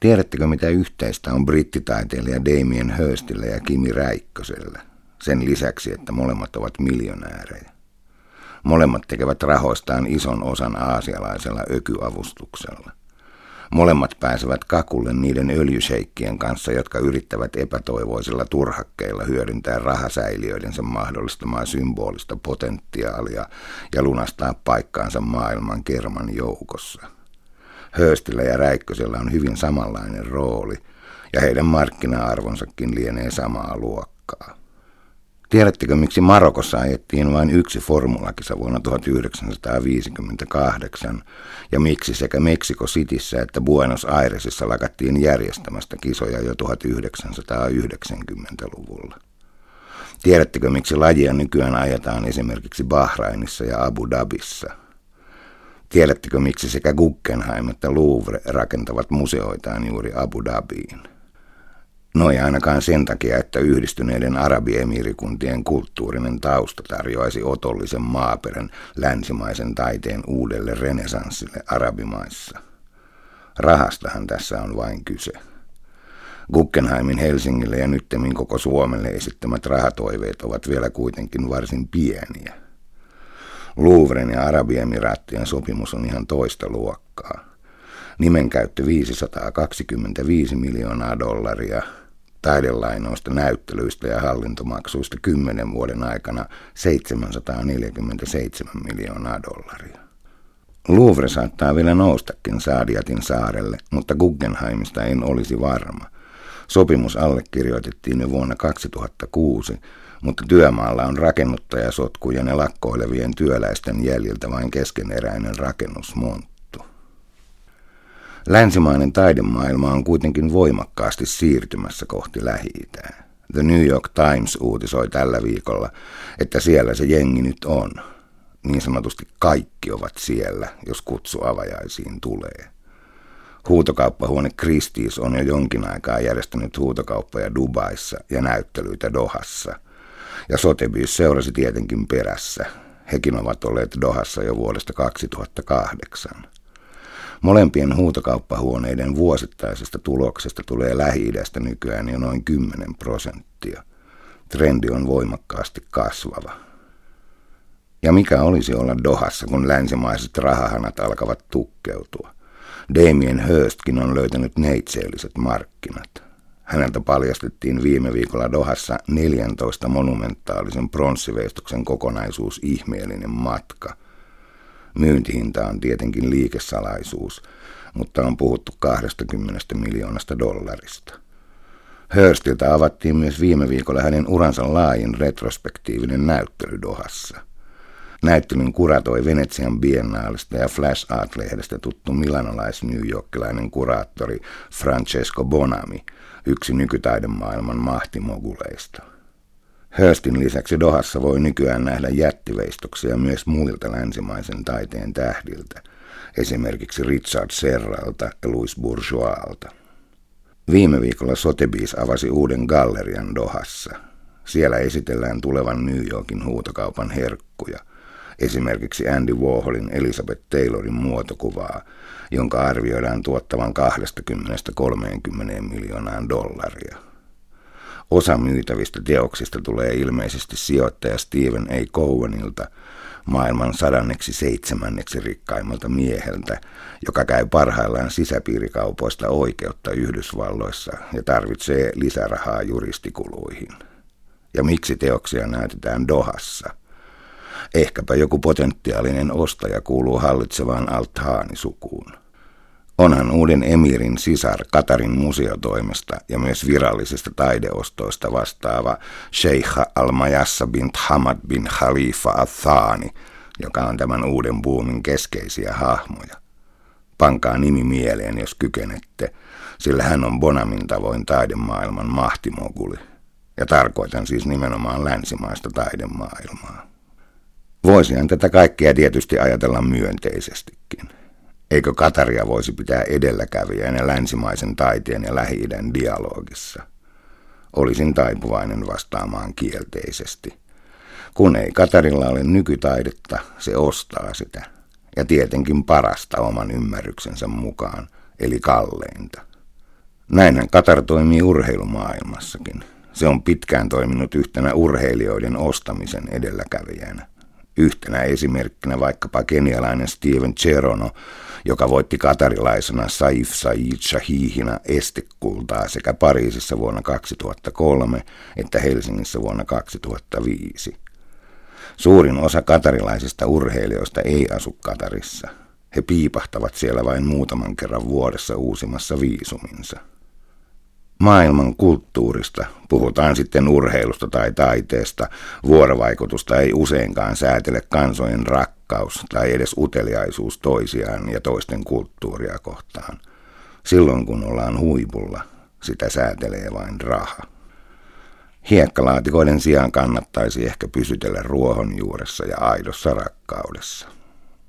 Tiedättekö mitä yhteistä on brittitaiteilija Damien Hirstillä ja Kimi Räikkösellä? Sen lisäksi, että molemmat ovat miljonäärejä. Molemmat tekevät rahoistaan ison osan aasialaisella ökyavustuksella. Molemmat pääsevät kakulle niiden öljyseikkien kanssa, jotka yrittävät epätoivoisilla turhakkeilla hyödyntää rahasäiliöidensä mahdollistamaa symbolista potentiaalia ja lunastaa paikkaansa maailman kerman joukossa. Höstillä ja Räikkösellä on hyvin samanlainen rooli, ja heidän markkina-arvonsakin lienee samaa luokkaa. Tiedättekö, miksi Marokossa ajettiin vain yksi formulakisa vuonna 1958 ja miksi sekä Meksiko Cityssä että Buenos Airesissa lakattiin järjestämästä kisoja jo 1990-luvulla? Tiedättekö, miksi lajia nykyään ajetaan esimerkiksi Bahrainissa ja Abu Dhabissa? Tiedättekö, miksi sekä Guggenheim että Louvre rakentavat museoitaan juuri Abu Dhabiin? No ei ainakaan sen takia, että yhdistyneiden arabiemiirikuntien kulttuurinen tausta tarjoaisi otollisen maaperän länsimaisen taiteen uudelle renesanssille arabimaissa. Rahastahan tässä on vain kyse. Guggenheimin Helsingille ja nyttemmin koko Suomelle esittämät rahatoiveet ovat vielä kuitenkin varsin pieniä. Louvren ja Arabiemiraattien sopimus on ihan toista luokkaa. Nimenkäyttö 525 miljoonaa dollaria – taidelainoista, näyttelyistä ja hallintomaksuista kymmenen vuoden aikana 747 miljoonaa dollaria. Louvre saattaa vielä noustakin Saadiatin saarelle, mutta Guggenheimista en olisi varma. Sopimus allekirjoitettiin jo vuonna 2006, mutta työmaalla on rakennuttajasotkujen ja lakkoilevien työläisten jäljiltä vain keskeneräinen rakennusmonttu. Länsimainen taidemaailma on kuitenkin voimakkaasti siirtymässä kohti lähi -Itää. The New York Times uutisoi tällä viikolla, että siellä se jengi nyt on. Niin sanotusti kaikki ovat siellä, jos kutsu avajaisiin tulee. Huutokauppahuone Christie's on jo jonkin aikaa järjestänyt huutokauppoja Dubaissa ja näyttelyitä Dohassa. Ja Sotheby's seurasi tietenkin perässä. Hekin ovat olleet Dohassa jo vuodesta 2008. Molempien huutokauppahuoneiden vuosittaisesta tuloksesta tulee Lähi-idästä nykyään jo noin 10 prosenttia. Trendi on voimakkaasti kasvava. Ja mikä olisi olla Dohassa, kun länsimaiset rahahanat alkavat tukkeutua? Damien Hirstkin on löytänyt neitseelliset markkinat. Häneltä paljastettiin viime viikolla Dohassa 14 monumentaalisen pronssiveistuksen kokonaisuus ihmeellinen matka – Myyntihinta on tietenkin liikesalaisuus, mutta on puhuttu 20 miljoonasta dollarista. Hörstiltä avattiin myös viime viikolla hänen uransa laajin retrospektiivinen näyttely Dohassa. Näyttelyn kuratoi Venetsian biennaalista ja Flash Art-lehdestä tuttu milanolais-New Yorkilainen kuraattori Francesco Bonami, yksi nykytaidemaailman mahtimoguleista. Hörstin lisäksi Dohassa voi nykyään nähdä jättiveistoksia myös muilta länsimaisen taiteen tähdiltä, esimerkiksi Richard Serralta ja Louis Bourgeoisalta. Viime viikolla Sotheby's avasi uuden gallerian Dohassa. Siellä esitellään tulevan New Yorkin huutokaupan herkkuja, esimerkiksi Andy Warholin Elizabeth Taylorin muotokuvaa, jonka arvioidaan tuottavan 20-30 miljoonaan dollaria. Osa myytävistä teoksista tulee ilmeisesti sijoittaja Steven A. Cohenilta, maailman sadanneksi seitsemänneksi rikkaimmalta mieheltä, joka käy parhaillaan sisäpiirikaupoista oikeutta Yhdysvalloissa ja tarvitsee lisärahaa juristikuluihin. Ja miksi teoksia näytetään Dohassa? Ehkäpä joku potentiaalinen ostaja kuuluu hallitsevaan Althaani-sukuun. Onhan uuden emirin sisar Katarin museotoimesta ja myös virallisista taideostoista vastaava Sheikha Al-Majassa bin Hamad bin Khalifa Athani, joka on tämän uuden buumin keskeisiä hahmoja. Pankaa nimi mieleen, jos kykenette, sillä hän on Bonamin tavoin taidemaailman mahtimoguli. Ja tarkoitan siis nimenomaan länsimaista taidemaailmaa. Voisihan tätä kaikkea tietysti ajatella myönteisestikin. Eikö Kataria voisi pitää edelläkävijänä länsimaisen taiteen ja lähi dialogissa? Olisin taipuvainen vastaamaan kielteisesti. Kun ei Katarilla ole nykytaidetta, se ostaa sitä. Ja tietenkin parasta oman ymmärryksensä mukaan, eli kalleinta. Näinhän Katar toimii urheilumaailmassakin. Se on pitkään toiminut yhtenä urheilijoiden ostamisen edelläkävijänä. Yhtenä esimerkkinä vaikkapa kenialainen Steven Cherono, joka voitti katarilaisena Saif Said Shahihina estekultaa sekä Pariisissa vuonna 2003 että Helsingissä vuonna 2005. Suurin osa katarilaisista urheilijoista ei asu Katarissa. He piipahtavat siellä vain muutaman kerran vuodessa uusimassa viisuminsa. Maailman kulttuurista, puhutaan sitten urheilusta tai taiteesta, vuorovaikutusta ei useinkaan säätele kansojen rakkaus tai edes uteliaisuus toisiaan ja toisten kulttuuria kohtaan. Silloin kun ollaan huipulla, sitä säätelee vain raha. Hiekkalaatikoiden sijaan kannattaisi ehkä pysytellä ruohonjuuressa ja aidossa rakkaudessa.